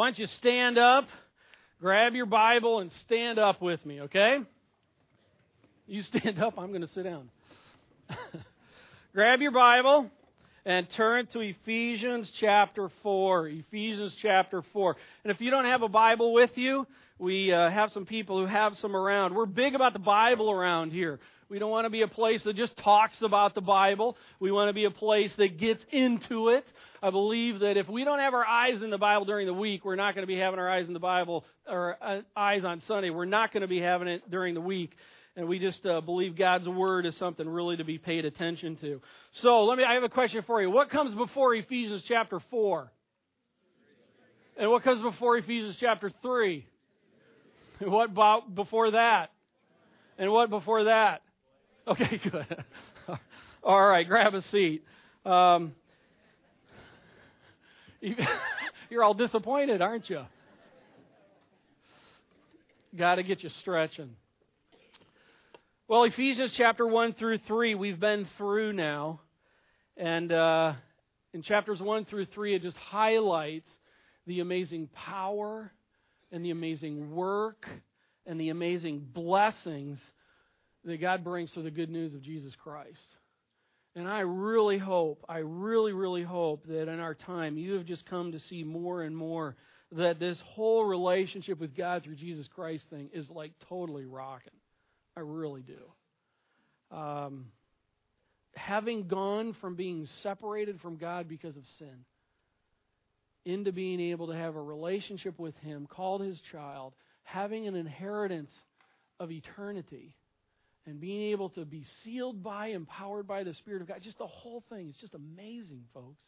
Why don't you stand up, grab your Bible, and stand up with me, okay? You stand up, I'm going to sit down. grab your Bible and turn to Ephesians chapter 4. Ephesians chapter 4. And if you don't have a Bible with you, we uh, have some people who have some around. We're big about the Bible around here. We don't want to be a place that just talks about the Bible. We want to be a place that gets into it. I believe that if we don't have our eyes in the Bible during the week, we're not going to be having our eyes in the Bible or uh, eyes on Sunday. We're not going to be having it during the week. And we just uh, believe God's word is something really to be paid attention to. So let me. I have a question for you. What comes before Ephesians chapter four? And what comes before Ephesians chapter three? What about before that? And what before that? Okay, good. All right, grab a seat. Um, you're all disappointed, aren't you? Got to get you stretching. Well, Ephesians chapter 1 through 3, we've been through now. And uh, in chapters 1 through 3, it just highlights the amazing power and the amazing work and the amazing blessings that God brings through the good news of Jesus Christ. And I really hope, I really, really hope that in our time you have just come to see more and more that this whole relationship with God through Jesus Christ thing is like totally rocking. I really do. Um, having gone from being separated from God because of sin into being able to have a relationship with Him, called His child, having an inheritance of eternity and being able to be sealed by, empowered by the Spirit of God. Just the whole thing. It's just amazing, folks.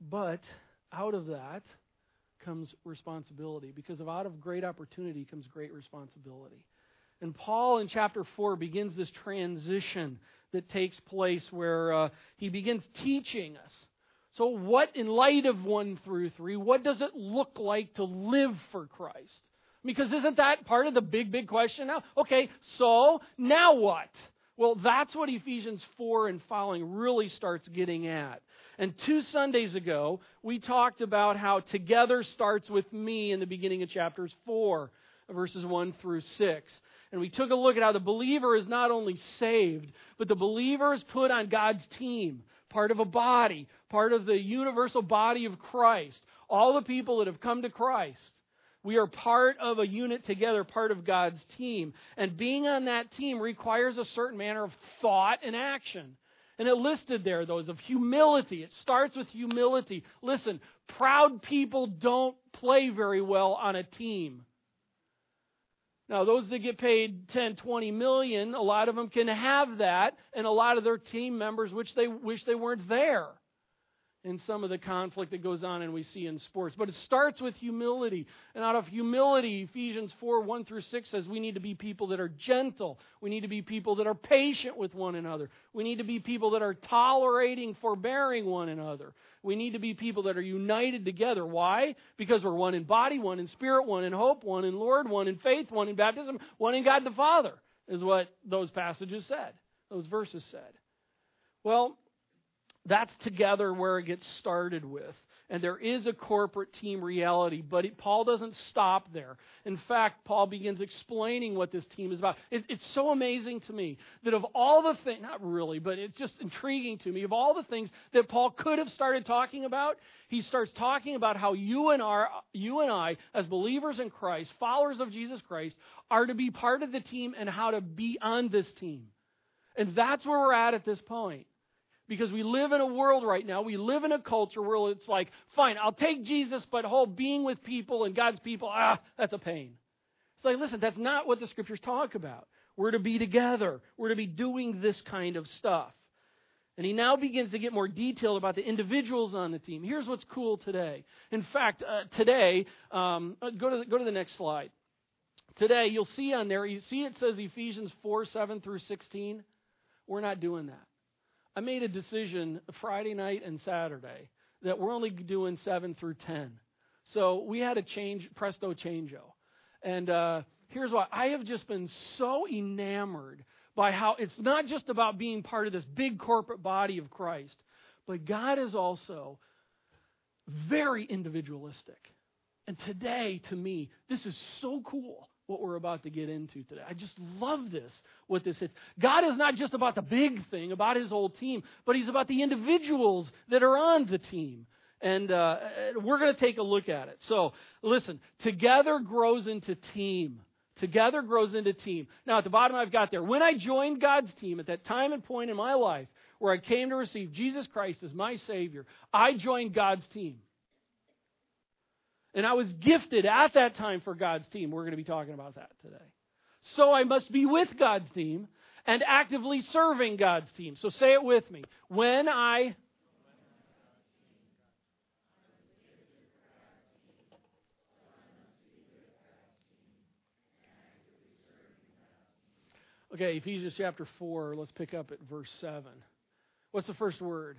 But out of that comes responsibility because of out of great opportunity comes great responsibility. And Paul in chapter 4 begins this transition that takes place where uh, he begins teaching us. So, what, in light of 1 through 3, what does it look like to live for Christ? Because isn't that part of the big, big question now? Okay, so now what? Well, that's what Ephesians 4 and following really starts getting at. And two Sundays ago, we talked about how together starts with me in the beginning of chapters 4, verses 1 through 6. And we took a look at how the believer is not only saved, but the believer is put on God's team, part of a body, part of the universal body of Christ. All the people that have come to Christ we are part of a unit together, part of God's team. And being on that team requires a certain manner of thought and action. And it listed there those of humility. It starts with humility. Listen, proud people don't play very well on a team. Now, those that get paid 10, 20 million, a lot of them can have that, and a lot of their team members which they wish they weren't there in some of the conflict that goes on and we see in sports. But it starts with humility. And out of humility, Ephesians 4 1 through 6 says we need to be people that are gentle. We need to be people that are patient with one another. We need to be people that are tolerating, forbearing one another. We need to be people that are united together. Why? Because we're one in body, one in spirit, one in hope, one in Lord, one in faith, one in baptism, one in God the Father, is what those passages said, those verses said. Well, that's together where it gets started with. And there is a corporate team reality, but it, Paul doesn't stop there. In fact, Paul begins explaining what this team is about. It, it's so amazing to me that of all the things, not really, but it's just intriguing to me, of all the things that Paul could have started talking about, he starts talking about how you and, our, you and I, as believers in Christ, followers of Jesus Christ, are to be part of the team and how to be on this team. And that's where we're at at this point. Because we live in a world right now, we live in a culture where it's like, fine, I'll take Jesus, but whole being with people and God's people, ah, that's a pain. It's like, listen, that's not what the scriptures talk about. We're to be together. We're to be doing this kind of stuff. And he now begins to get more detailed about the individuals on the team. Here's what's cool today. In fact, uh, today, um, uh, go, to the, go to the next slide. Today, you'll see on there, you see it says Ephesians 4 7 through 16. We're not doing that. I made a decision Friday night and Saturday that we're only doing 7 through 10. So we had a change, presto changeo. And uh, here's why I have just been so enamored by how it's not just about being part of this big corporate body of Christ, but God is also very individualistic. And today, to me, this is so cool what we're about to get into today. I just love this, what this is. God is not just about the big thing, about his whole team, but he's about the individuals that are on the team. And uh, we're going to take a look at it. So, listen, together grows into team. Together grows into team. Now, at the bottom, I've got there. When I joined God's team at that time and point in my life where I came to receive Jesus Christ as my Savior, I joined God's team. And I was gifted at that time for God's team. We're going to be talking about that today. So I must be with God's team and actively serving God's team. So say it with me. When I. Okay, Ephesians chapter 4, let's pick up at verse 7. What's the first word?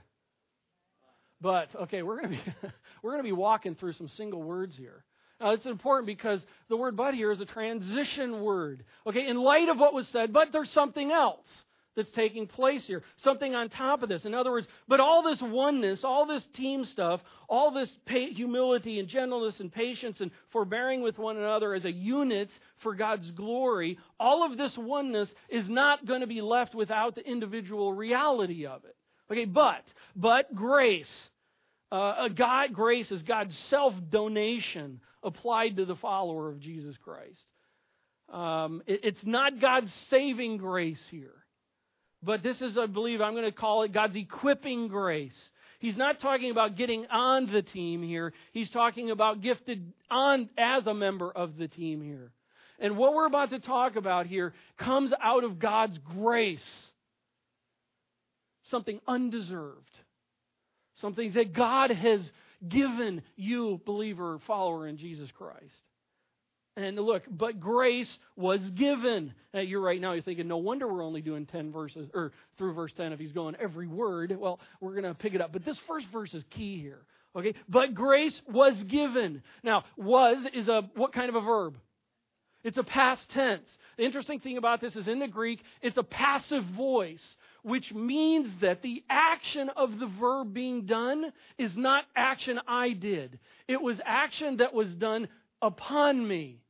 But okay, we're going to be we're going to be walking through some single words here. It's important because the word but here is a transition word. Okay, in light of what was said, but there's something else that's taking place here. Something on top of this. In other words, but all this oneness, all this team stuff, all this humility and gentleness and patience and forbearing with one another as a unit for God's glory, all of this oneness is not going to be left without the individual reality of it. Okay, but, but grace uh, God, grace is God's self donation applied to the follower of Jesus Christ. Um, it, it's not God's saving grace here. But this is, I believe, I'm going to call it God's equipping grace. He's not talking about getting on the team here. He's talking about gifted on as a member of the team here. And what we're about to talk about here comes out of God's grace. Something undeserved something that God has given you, believer, follower in Jesus Christ. And look, but grace was given. Now, you're right now, you're thinking, no wonder we're only doing 10 verses, or through verse 10 if he's going every word. Well, we're going to pick it up. But this first verse is key here. Okay? But grace was given. Now, was is a, what kind of a verb? It's a past tense. The interesting thing about this is in the Greek, it's a passive voice which means that the action of the verb being done is not action I did. It was action that was done upon me.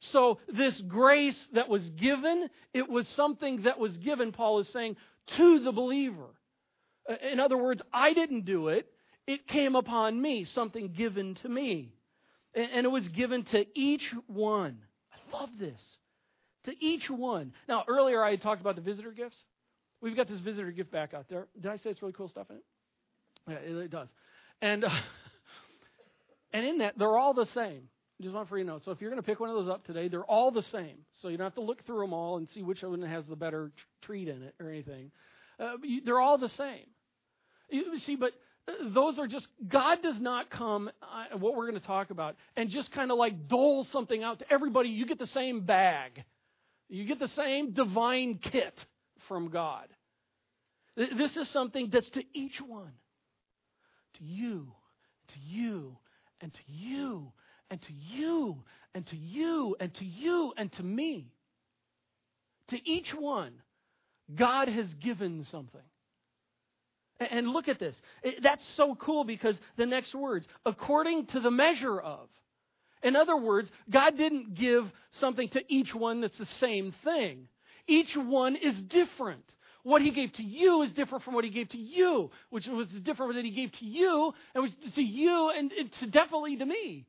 So, this grace that was given, it was something that was given, Paul is saying, to the believer. Uh, in other words, I didn't do it, it came upon me, something given to me. And it was given to each one. I love this. To each one. Now, earlier I talked about the visitor gifts. We've got this visitor gift back out there. Did I say it's really cool stuff in it? Yeah, it, it does. And uh, and in that, they're all the same. Just want for you to know. So if you're going to pick one of those up today, they're all the same. So you don't have to look through them all and see which one has the better treat in it or anything. Uh, you, they're all the same. You see, but uh, those are just God does not come. Uh, what we're going to talk about and just kind of like dole something out to everybody. You get the same bag. You get the same divine kit from God. This is something that's to each one. To you, to you, and to you, and to you, and to you, and to you, and to me. To each one, God has given something. And look at this. That's so cool because the next words, according to the measure of. In other words, God didn't give something to each one that's the same thing. Each one is different. What he gave to you is different from what he gave to you, which was different than he gave to you, and was to you, and, and to definitely to me.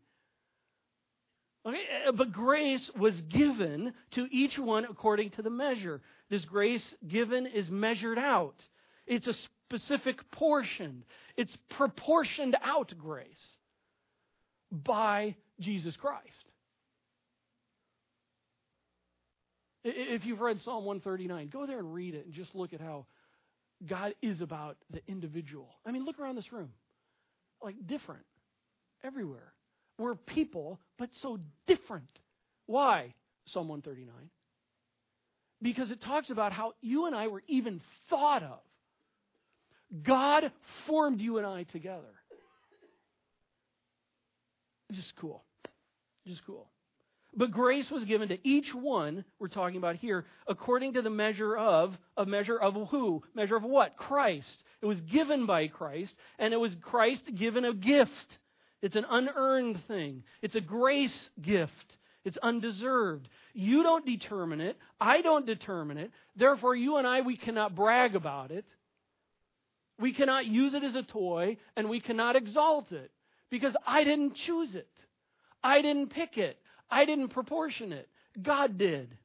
Okay? Uh, but grace was given to each one according to the measure. This grace given is measured out. It's a specific portion. It's proportioned out grace by Jesus Christ. If you've read Psalm 139, go there and read it and just look at how God is about the individual. I mean, look around this room. Like, different everywhere. We're people, but so different. Why? Psalm 139. Because it talks about how you and I were even thought of. God formed you and I together. Just cool. Just cool. But grace was given to each one, we're talking about here, according to the measure of, a measure of who? Measure of what? Christ. It was given by Christ, and it was Christ given a gift. It's an unearned thing. It's a grace gift. It's undeserved. You don't determine it. I don't determine it. Therefore, you and I, we cannot brag about it. We cannot use it as a toy, and we cannot exalt it because I didn't choose it. I didn't pick it. I didn't proportion it. God did.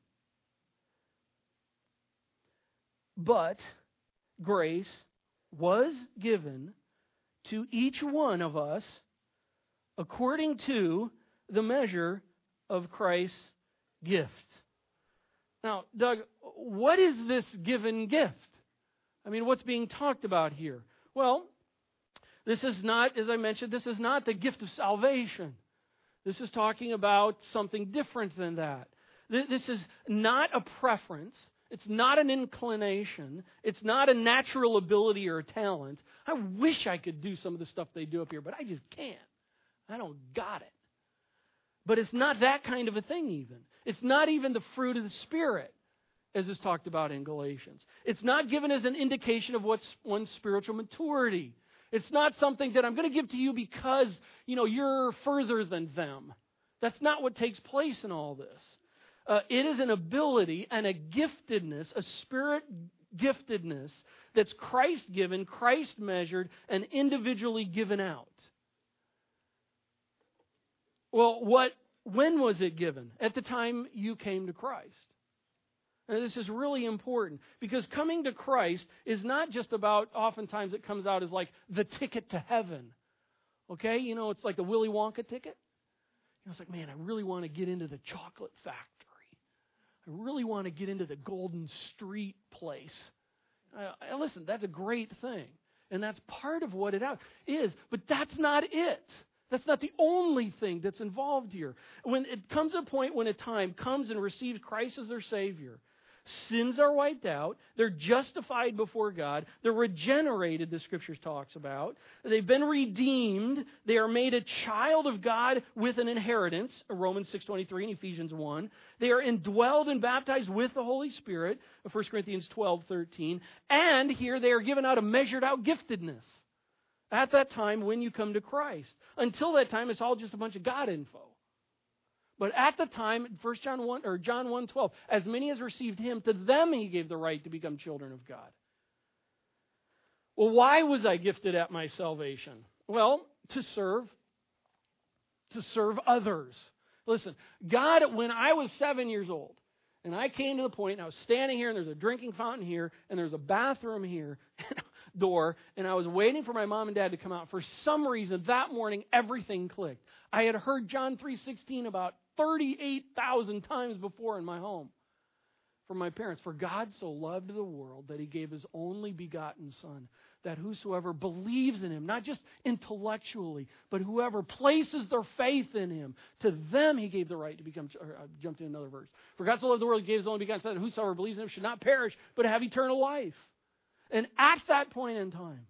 But grace was given to each one of us according to the measure of Christ's gift. Now, Doug, what is this given gift? I mean, what's being talked about here? Well, this is not, as I mentioned, this is not the gift of salvation. This is talking about something different than that. This is not a preference. It's not an inclination. It's not a natural ability or a talent. I wish I could do some of the stuff they do up here, but I just can't. I don't got it. But it's not that kind of a thing, even. It's not even the fruit of the Spirit, as is talked about in Galatians. It's not given as an indication of what's one's spiritual maturity. It's not something that I'm going to give to you because, you know, you're further than them. That's not what takes place in all this. Uh, it is an ability and a giftedness, a spirit giftedness that's Christ given, Christ measured, and individually given out. Well, what when was it given? At the time you came to Christ. And this is really important because coming to Christ is not just about, oftentimes it comes out as like the ticket to heaven. Okay? You know, it's like the Willy Wonka ticket. You know, it's like, man, I really want to get into the chocolate factory. I really want to get into the Golden Street place. Uh, listen, that's a great thing. And that's part of what it is. But that's not it. That's not the only thing that's involved here. When it comes a point when a time comes and receives Christ as their Savior, sins are wiped out. They're justified before God. They're regenerated, the Scriptures talks about. They've been redeemed. They are made a child of God with an inheritance, Romans 6.23 and Ephesians 1. They are indwelled and baptized with the Holy Spirit, 1 Corinthians 12.13. And here they are given out a measured out giftedness at that time when you come to Christ. Until that time, it's all just a bunch of God info. But at the time, 1 John 1 or John 1 12, as many as received him, to them he gave the right to become children of God. Well, why was I gifted at my salvation? Well, to serve, to serve others. Listen, God, when I was seven years old, and I came to the point, and I was standing here, and there's a drinking fountain here, and there's a bathroom here, door and I was waiting for my mom and dad to come out. For some reason that morning everything clicked. I had heard John 3:16 about 38,000 times before in my home from my parents. For God so loved the world that he gave his only begotten son that whosoever believes in him, not just intellectually, but whoever places their faith in him, to them he gave the right to become. Or uh, I jumped in another verse. For God so loved the world, he gave his only begotten son, that whosoever believes in him should not perish, but have eternal life. And at that point in time,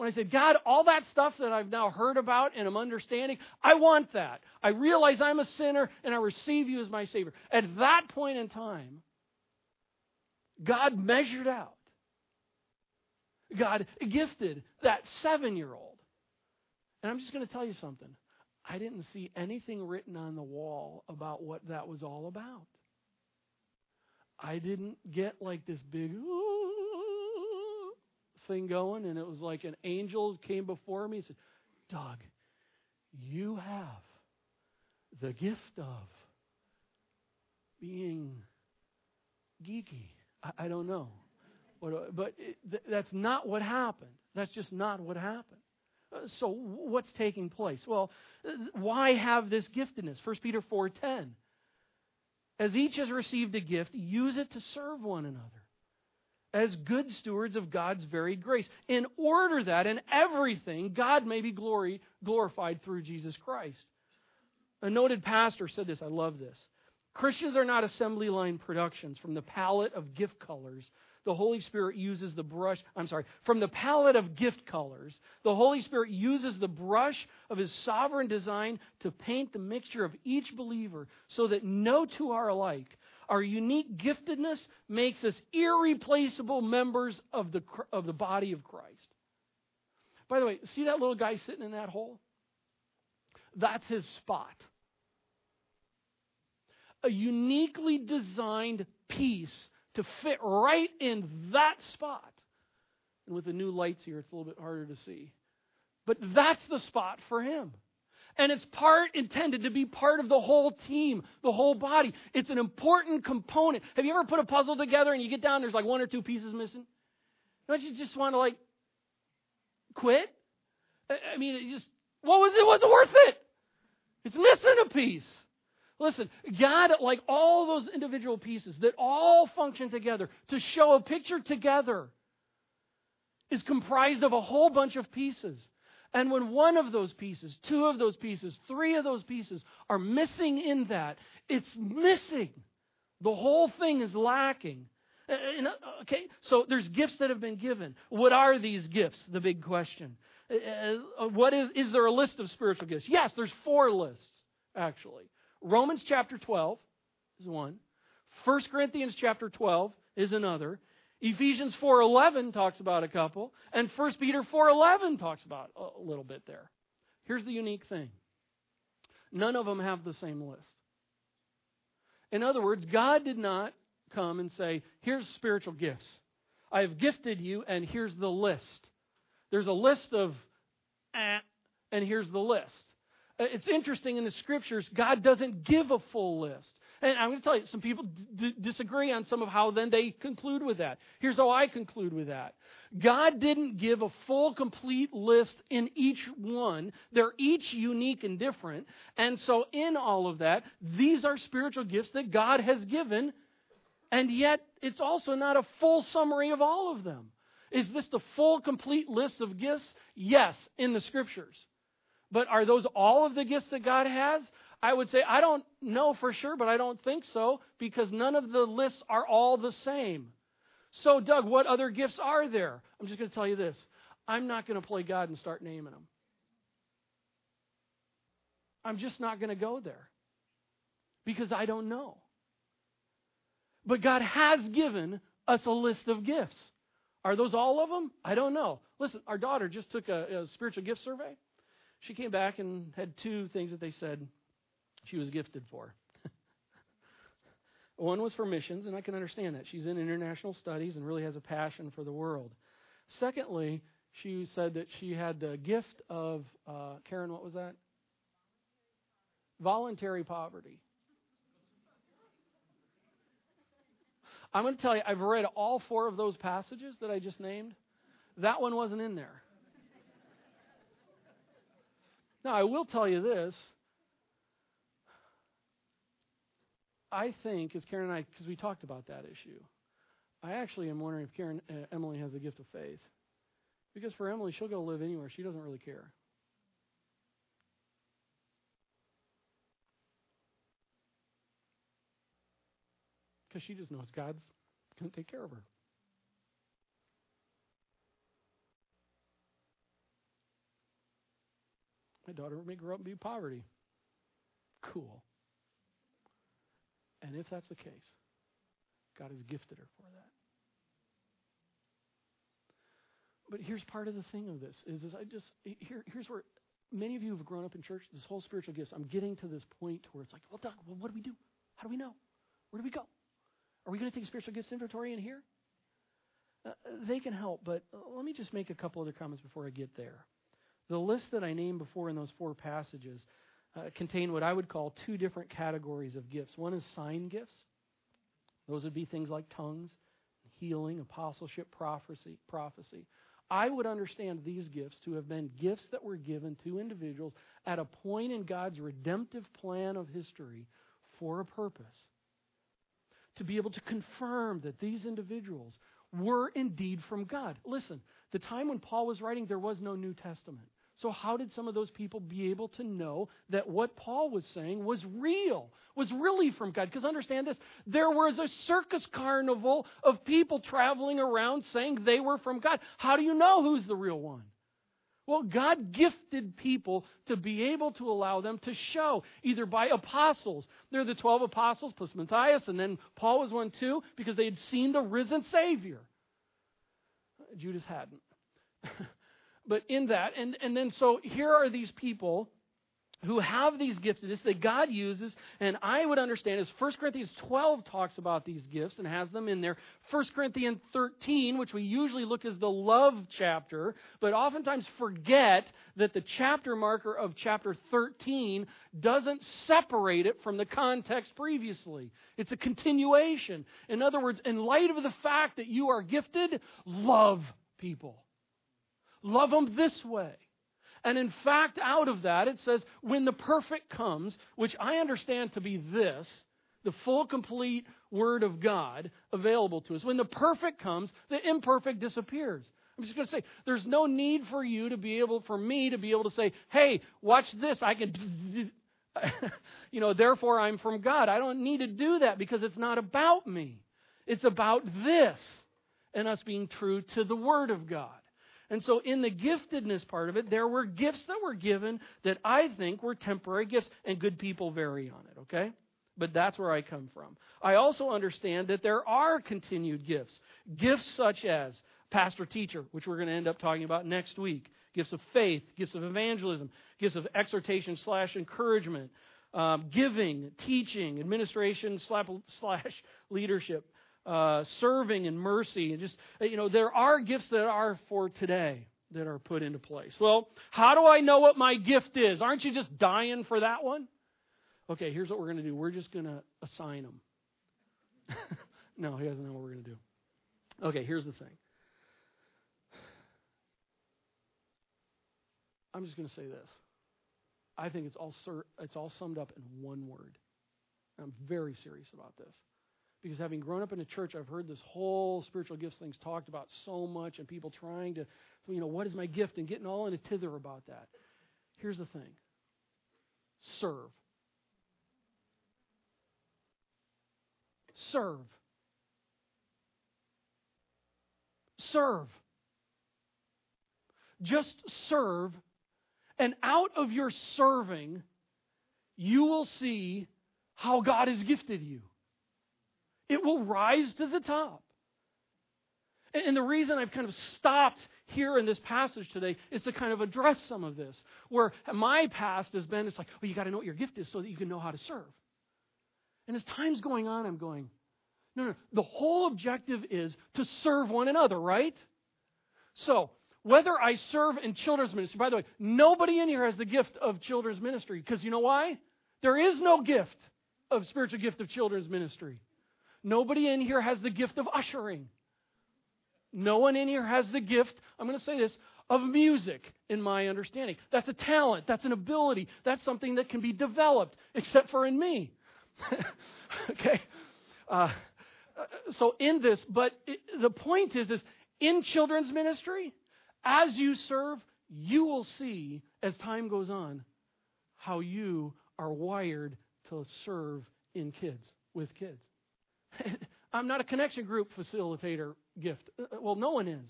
when I said, God, all that stuff that I've now heard about and I'm understanding, I want that. I realize I'm a sinner and I receive you as my Savior. At that point in time, God measured out. God gifted that seven year old. And I'm just going to tell you something. I didn't see anything written on the wall about what that was all about. I didn't get like this big, thing going, and it was like an angel came before me and said, Doug, you have the gift of being geeky. I, I don't know. What, but it, th- that's not what happened. That's just not what happened. Uh, so what's taking place? Well, why have this giftedness? 1 Peter 4:10. As each has received a gift, use it to serve one another as good stewards of God's varied grace, in order that in everything God may be glory, glorified through Jesus Christ. A noted pastor said this, I love this. Christians are not assembly line productions from the palette of gift colors. The Holy Spirit uses the brush, I'm sorry, from the palette of gift colors, the Holy Spirit uses the brush of His sovereign design to paint the mixture of each believer so that no two are alike, Our unique giftedness makes us irreplaceable members of the, of the body of Christ. By the way, see that little guy sitting in that hole? That's his spot. A uniquely designed piece to fit right in that spot. And with the new lights here, it's a little bit harder to see. But that's the spot for him. And it's part intended to be part of the whole team, the whole body. It's an important component. Have you ever put a puzzle together and you get down, there's like one or two pieces missing? Don't you just want to like quit? I mean, it just what was it? Was it worth it? It's missing a piece. Listen, God, like all those individual pieces that all function together to show a picture together, is comprised of a whole bunch of pieces. And when one of those pieces, two of those pieces, three of those pieces are missing in that, it's missing. The whole thing is lacking. Okay, so there's gifts that have been given. What are these gifts? The big question. What is, is there a list of spiritual gifts? Yes, there's four lists, actually. Romans chapter 12 is one. 1 Corinthians chapter 12 is another. Ephesians 4:11 talks about a couple, and 1 Peter 4:11 talks about a little bit there. Here's the unique thing. None of them have the same list. In other words, God did not come and say, "Here's spiritual gifts. I have gifted you and here's the list." There's a list of eh, and here's the list. Uh, it's interesting in the scriptures, God doesn't give a full list. And I'm going to tell you, some people d- disagree on some of how then they conclude with that. Here's how I conclude with that God didn't give a full, complete list in each one. They're each unique and different. And so, in all of that, these are spiritual gifts that God has given. And yet, it's also not a full summary of all of them. Is this the full, complete list of gifts? Yes, in the scriptures. But are those all of the gifts that God has? I would say I don't know for sure, but I don't think so because none of the lists are all the same. So, Doug, what other gifts are there? I'm just going to tell you this I'm not going to play God and start naming them. I'm just not going to go there because I don't know. But God has given us a list of gifts. Are those all of them? I don't know. Listen, our daughter just took a, a spiritual gift survey. She came back and had two things that they said she was gifted for. One was for missions, and I can understand that. She's in international studies and really has a passion for the world. Secondly, she said that she had the gift of, uh, Karen, what was that? Voluntary poverty. I'm going to tell you, I've read all four of those passages that I just named. That one wasn't in there. Now, I will tell you this I think, as Karen and I, because we talked about that issue, I actually am wondering if Karen, uh, Emily has a gift of faith. Because for Emily, she'll go live anywhere. She doesn't really care. Because she just knows God's going to take care of her. My daughter may grow up and be poverty. Cool. And if that's the case, God has gifted her for that. But here's part of the thing of this is, is I just here here's where many of you have grown up in church. This whole spiritual gifts. I'm getting to this point where it's like, well, Doug, well, what do we do? How do we know? Where do we go? Are we going to take spiritual gifts inventory in here? Uh, they can help, but let me just make a couple other comments before I get there. The list that I named before in those four passages uh, contain what I would call two different categories of gifts. One is sign gifts. Those would be things like tongues, healing, apostleship, prophecy, prophecy. I would understand these gifts to have been gifts that were given to individuals at a point in God's redemptive plan of history for a purpose. To be able to confirm that these individuals were indeed from God. Listen, the time when Paul was writing, there was no New Testament. So, how did some of those people be able to know that what Paul was saying was real, was really from God? Because understand this there was a circus carnival of people traveling around saying they were from God. How do you know who's the real one? Well, God gifted people to be able to allow them to show, either by apostles. They're the 12 apostles plus Matthias, and then Paul was one too, because they had seen the risen Savior. Judas hadn't. but in that, and, and then so here are these people who have these giftedness that God uses, and I would understand as 1 Corinthians 12 talks about these gifts and has them in there. 1 Corinthians 13, which we usually look as the love chapter, but oftentimes forget that the chapter marker of chapter 13 doesn't separate it from the context previously. It's a continuation. In other words, in light of the fact that you are gifted, love people. Love them this way. And in fact, out of that, it says, when the perfect comes, which I understand to be this, the full, complete Word of God available to us. When the perfect comes, the imperfect disappears. I'm just going to say, there's no need for you to be able, for me to be able to say, hey, watch this. I can, you know, therefore I'm from God. I don't need to do that because it's not about me. It's about this and us being true to the Word of God. And so, in the giftedness part of it, there were gifts that were given that I think were temporary gifts, and good people vary on it, okay? But that's where I come from. I also understand that there are continued gifts. Gifts such as pastor teacher, which we're going to end up talking about next week, gifts of faith, gifts of evangelism, gifts of exhortation slash encouragement, um, giving, teaching, administration slash leadership, uh, serving and mercy, and just you know, there are gifts that are for today that are put into place. Well, how do I know what my gift is? Aren't you just dying for that one? Okay, here's what we're going to do. We're just going to assign them. no, he doesn't know what we're going to do. Okay, here's the thing. I'm just going to say this. I think it's all it's all summed up in one word. I'm very serious about this. Because having grown up in a church, I've heard this whole spiritual gifts things talked about so much, and people trying to, you know, what is my gift, and getting all in a tither about that. Here's the thing serve. Serve. Serve. Just serve, and out of your serving, you will see how God has gifted you. It will rise to the top. And the reason I've kind of stopped here in this passage today is to kind of address some of this. Where my past has been, it's like, well, you got to know what your gift is so that you can know how to serve. And as time's going on, I'm going, no, no. The whole objective is to serve one another, right? So, whether I serve in children's ministry, by the way, nobody in here has the gift of children's ministry because you know why? There is no gift of spiritual gift of children's ministry. Nobody in here has the gift of ushering. No one in here has the gift, I'm going to say this, of music, in my understanding. That's a talent, that's an ability, that's something that can be developed, except for in me. okay? Uh, so in this, but it, the point is, is in children's ministry, as you serve, you will see as time goes on how you are wired to serve in kids, with kids. I'm not a connection group facilitator gift. Uh, uh, well, no one is.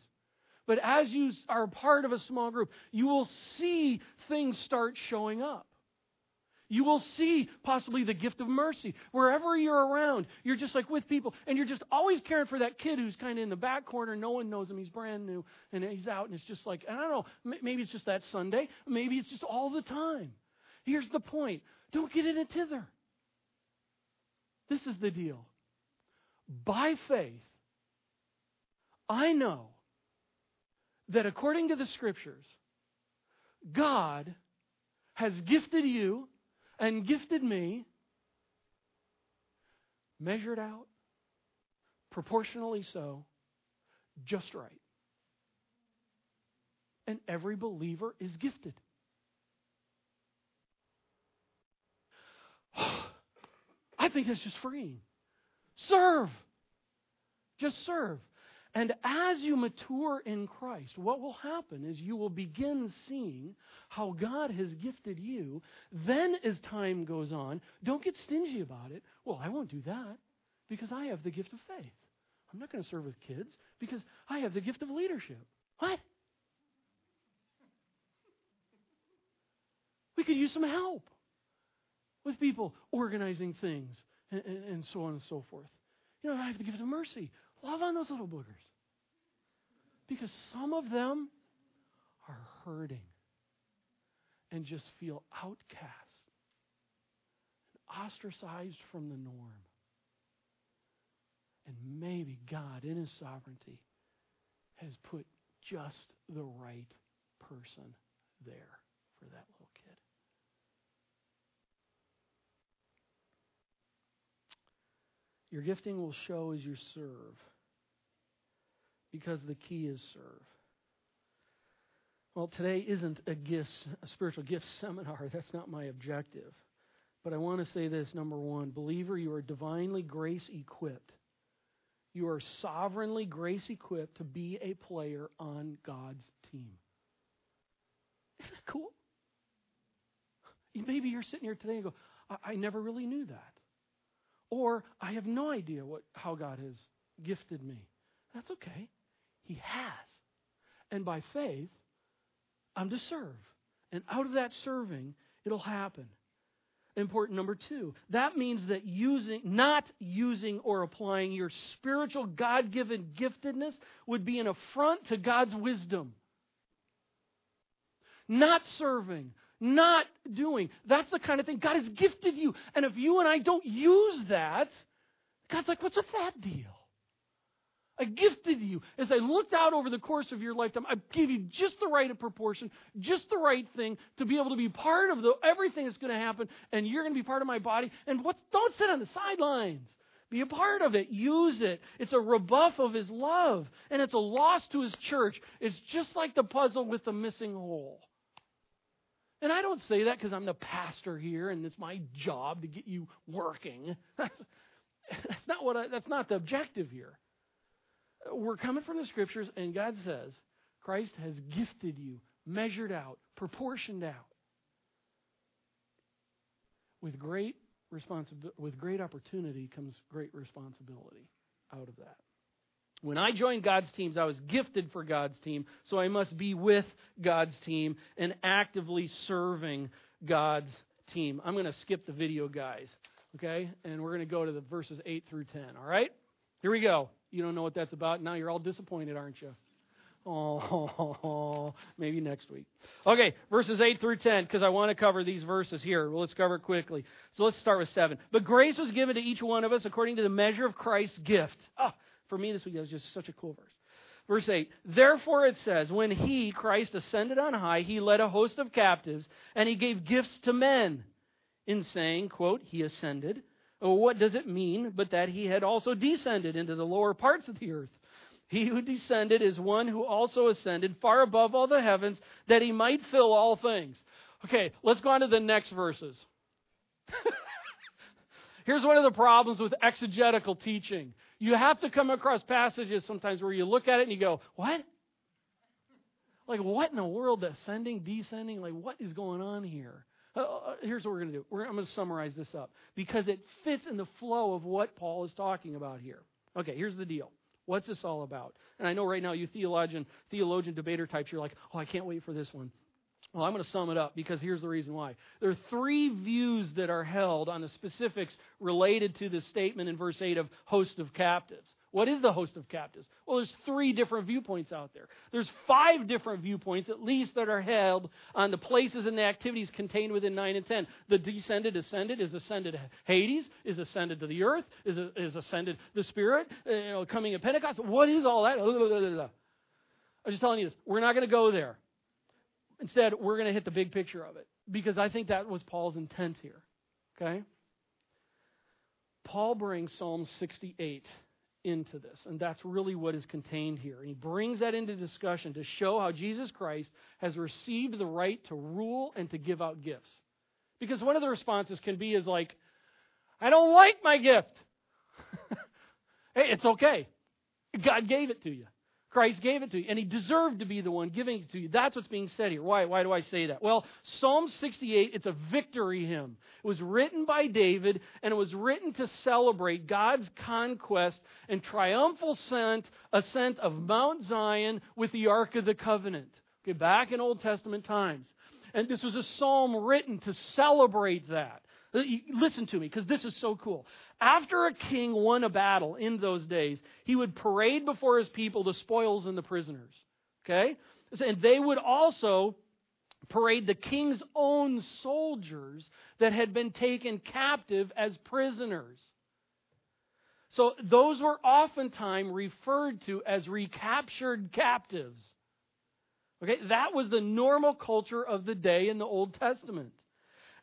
But as you are part of a small group, you will see things start showing up. You will see possibly the gift of mercy. Wherever you're around, you're just like with people, and you're just always caring for that kid who's kind of in the back corner. No one knows him. He's brand new, and he's out, and it's just like, I don't know, maybe it's just that Sunday. Maybe it's just all the time. Here's the point don't get in a tither. This is the deal by faith, I know that according to the scriptures, God has gifted you and gifted me, measured out, proportionally so, just right. And every believer is gifted. I think that's just freeing. Serve. Just serve. And as you mature in Christ, what will happen is you will begin seeing how God has gifted you. Then, as time goes on, don't get stingy about it. Well, I won't do that because I have the gift of faith. I'm not going to serve with kids because I have the gift of leadership. What? We could use some help with people organizing things and, and, and so on and so forth. You know, I have the gift of mercy. Love on those little boogers. Because some of them are hurting and just feel outcast and ostracized from the norm. And maybe God, in His sovereignty, has put just the right person there for that little kid. Your gifting will show as you serve because the key is serve. Well, today isn't a gifts, a spiritual gift seminar. That's not my objective. But I want to say this number one, believer, you are divinely grace equipped. You are sovereignly grace equipped to be a player on God's team. Isn't that cool? Maybe you're sitting here today and go, I, I never really knew that. Or I have no idea what how God has gifted me. That's okay. He has. And by faith, I'm to serve. And out of that serving, it'll happen. Important number two. That means that using, not using or applying your spiritual God given giftedness would be an affront to God's wisdom. Not serving, not doing. That's the kind of thing God has gifted you. And if you and I don't use that, God's like, what's with that deal? I gifted you. As I looked out over the course of your lifetime, I gave you just the right proportion, just the right thing to be able to be part of the, everything that's going to happen, and you're going to be part of my body. And what's, don't sit on the sidelines. Be a part of it. Use it. It's a rebuff of His love, and it's a loss to His church. It's just like the puzzle with the missing hole. And I don't say that because I'm the pastor here and it's my job to get you working. that's not what I, that's not the objective here. We're coming from the scriptures, and God says Christ has gifted you, measured out, proportioned out. With great responsibility, with great opportunity comes great responsibility out of that. When I joined God's teams, I was gifted for God's team, so I must be with God's team and actively serving God's team. I'm going to skip the video, guys, okay? And we're going to go to the verses 8 through 10, all right? Here we go. You don't know what that's about. Now you're all disappointed, aren't you? Oh, maybe next week. Okay, verses 8 through 10, because I want to cover these verses here. Well, let's cover it quickly. So let's start with 7. But grace was given to each one of us according to the measure of Christ's gift. Ah, for me this week, that was just such a cool verse. Verse 8, therefore it says, when he, Christ, ascended on high, he led a host of captives, and he gave gifts to men. In saying, quote, he ascended well, what does it mean but that he had also descended into the lower parts of the earth? He who descended is one who also ascended far above all the heavens that he might fill all things. Okay, let's go on to the next verses. Here's one of the problems with exegetical teaching. You have to come across passages sometimes where you look at it and you go, What? Like, what in the world? Ascending, descending? Like, what is going on here? Uh, uh, here's what we're going to do. We're, I'm going to summarize this up because it fits in the flow of what Paul is talking about here. Okay, here's the deal. What's this all about? And I know right now you theologian, theologian debater types, you're like, oh, I can't wait for this one. Well, I'm going to sum it up because here's the reason why. There are three views that are held on the specifics related to the statement in verse 8 of host of captives. What is the host of captives? Well, there's three different viewpoints out there. There's five different viewpoints, at least, that are held on the places and the activities contained within 9 and 10. The descended, ascended, is ascended Hades, is ascended to the earth, is, is ascended the Spirit, uh, you know, coming at Pentecost. What is all that? I'm just telling you this. We're not going to go there. Instead, we're going to hit the big picture of it because I think that was Paul's intent here. Okay? Paul brings Psalm 68 into this. And that's really what is contained here. And he brings that into discussion to show how Jesus Christ has received the right to rule and to give out gifts. Because one of the responses can be is like, I don't like my gift. hey, it's okay. God gave it to you. Christ gave it to you, and he deserved to be the one giving it to you. That's what's being said here. Why, why do I say that? Well, Psalm 68, it's a victory hymn. It was written by David, and it was written to celebrate God's conquest and triumphal ascent, ascent of Mount Zion with the Ark of the Covenant. Okay, back in Old Testament times. And this was a psalm written to celebrate that. Uh, listen to me, because this is so cool. After a king won a battle in those days, he would parade before his people the spoils and the prisoners. Okay? And they would also parade the king's own soldiers that had been taken captive as prisoners. So those were oftentimes referred to as recaptured captives. Okay, that was the normal culture of the day in the Old Testament.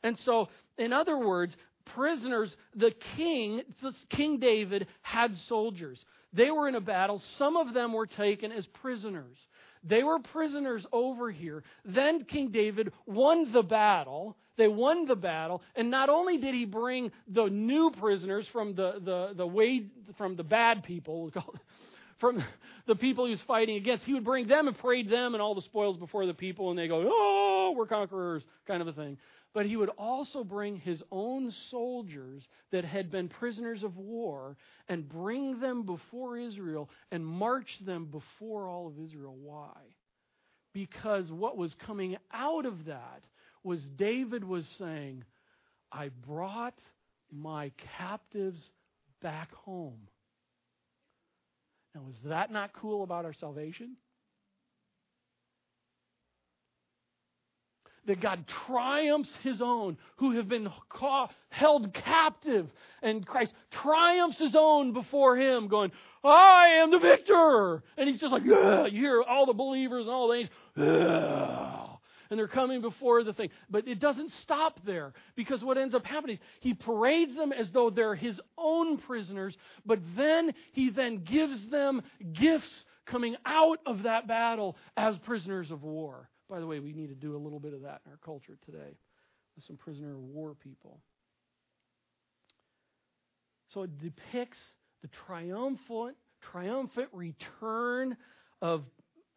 And so, in other words, prisoners, the king, King David had soldiers. They were in a battle. Some of them were taken as prisoners. They were prisoners over here. Then King David won the battle. They won the battle, and not only did he bring the new prisoners from the the the way from the bad people, from the people he was fighting against, he would bring them and parade them and all the spoils before the people, and they go, "Oh, we're conquerors," kind of a thing. But he would also bring his own soldiers that had been prisoners of war and bring them before Israel and march them before all of Israel. Why? Because what was coming out of that was David was saying, I brought my captives back home. Now, is that not cool about our salvation? That God triumphs his own who have been held captive. And Christ triumphs his own before him, going, I am the victor. And he's just like, you hear all the believers and all the angels, and they're coming before the thing. But it doesn't stop there because what ends up happening is he parades them as though they're his own prisoners, but then he then gives them gifts coming out of that battle as prisoners of war. By the way, we need to do a little bit of that in our culture today with some prisoner of war people. So it depicts the triumphant, triumphant return of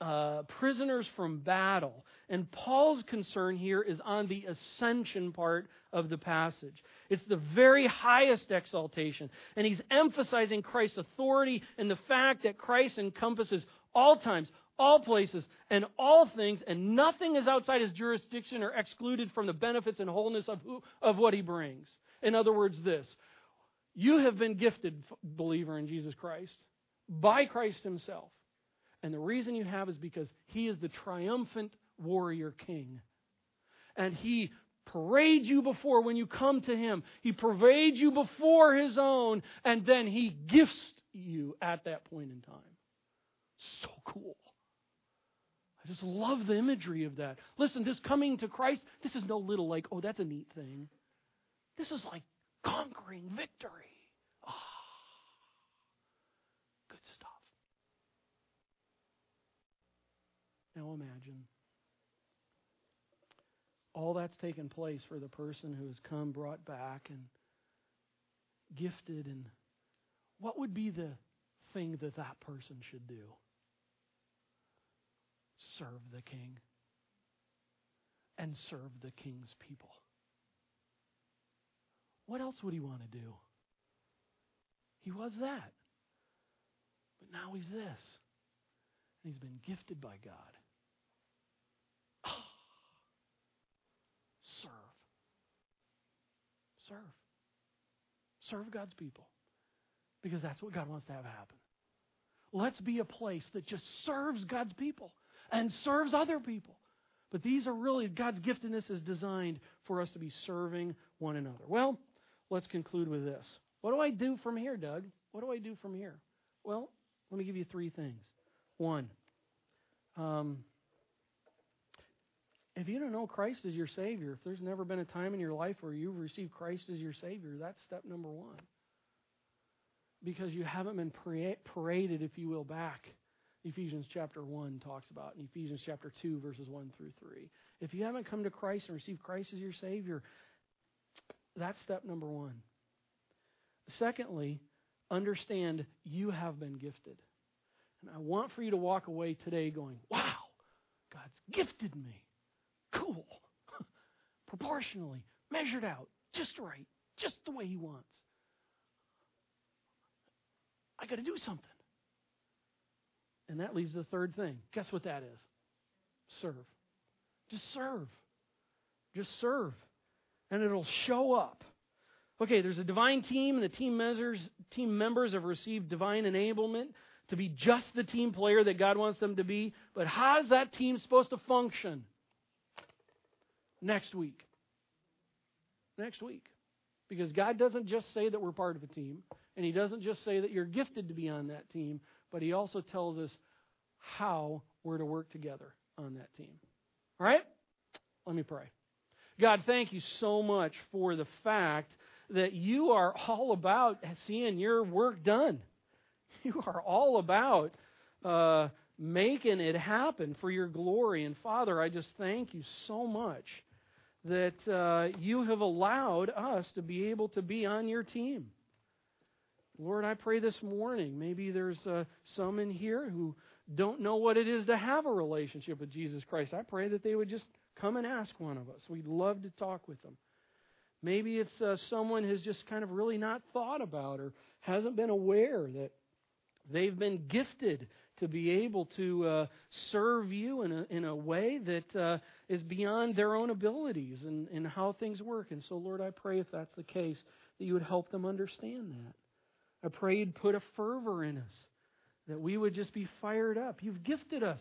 uh, prisoners from battle. And Paul's concern here is on the ascension part of the passage. It's the very highest exaltation. And he's emphasizing Christ's authority and the fact that Christ encompasses all times, all places, and all things, and nothing is outside his jurisdiction or excluded from the benefits and wholeness of, who, of what he brings. In other words, this you have been gifted, believer in Jesus Christ, by Christ himself. And the reason you have is because he is the triumphant warrior king. And he parades you before when you come to him. He parades you before his own, and then he gifts you at that point in time. So cool. I just love the imagery of that. Listen, this coming to Christ, this is no little like, oh, that's a neat thing. This is like conquering victory. Ah, good stuff. Now imagine all that's taken place for the person who has come, brought back, and gifted. And what would be the thing that that person should do? Serve the king and serve the king's people. What else would he want to do? He was that. But now he's this. And he's been gifted by God. Serve. Serve. Serve God's people. Because that's what God wants to have happen. Let's be a place that just serves God's people and serves other people. But these are really, God's giftedness is designed for us to be serving one another. Well, let's conclude with this. What do I do from here, Doug? What do I do from here? Well, let me give you three things. One, um, if you don't know Christ as your Savior, if there's never been a time in your life where you've received Christ as your Savior, that's step number one. Because you haven't been paraded, if you will, back Ephesians chapter 1 talks about, in Ephesians chapter 2, verses 1 through 3. If you haven't come to Christ and received Christ as your Savior, that's step number one. Secondly, understand you have been gifted. And I want for you to walk away today going, wow, God's gifted me. Cool. Proportionally, measured out, just right, just the way He wants. I got to do something. And that leads to the third thing. Guess what that is? Serve. Just serve. Just serve, and it'll show up. Okay, there's a divine team, and the team members, team members have received divine enablement to be just the team player that God wants them to be. But how is that team supposed to function? Next week. Next week. Because God doesn't just say that we're part of a team, and He doesn't just say that you're gifted to be on that team, but He also tells us how we're to work together on that team. All right? Let me pray. God, thank you so much for the fact that you are all about seeing your work done. You are all about uh, making it happen for your glory. And Father, I just thank you so much that uh, you have allowed us to be able to be on your team. Lord, I pray this morning, maybe there's uh, some in here who don't know what it is to have a relationship with Jesus Christ. I pray that they would just come and ask one of us. We'd love to talk with them. Maybe it's uh, someone who's just kind of really not thought about or hasn't been aware that they've been gifted to be able to uh, serve you in a, in a way that uh, is beyond their own abilities and, and how things work. And so, Lord, I pray if that's the case, that you would help them understand that. I pray you'd put a fervor in us, that we would just be fired up. You've gifted us.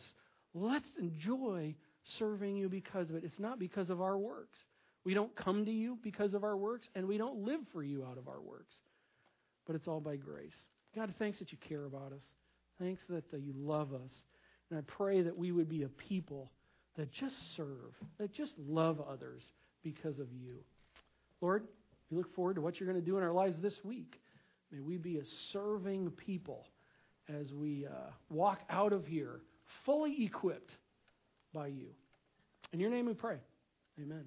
Let's enjoy serving you because of it. It's not because of our works. We don't come to you because of our works, and we don't live for you out of our works. But it's all by grace. God, thanks that you care about us. Thanks that uh, you love us. And I pray that we would be a people that just serve, that just love others because of you. Lord, we look forward to what you're going to do in our lives this week. May we be a serving people as we uh, walk out of here fully equipped by you. In your name we pray. Amen.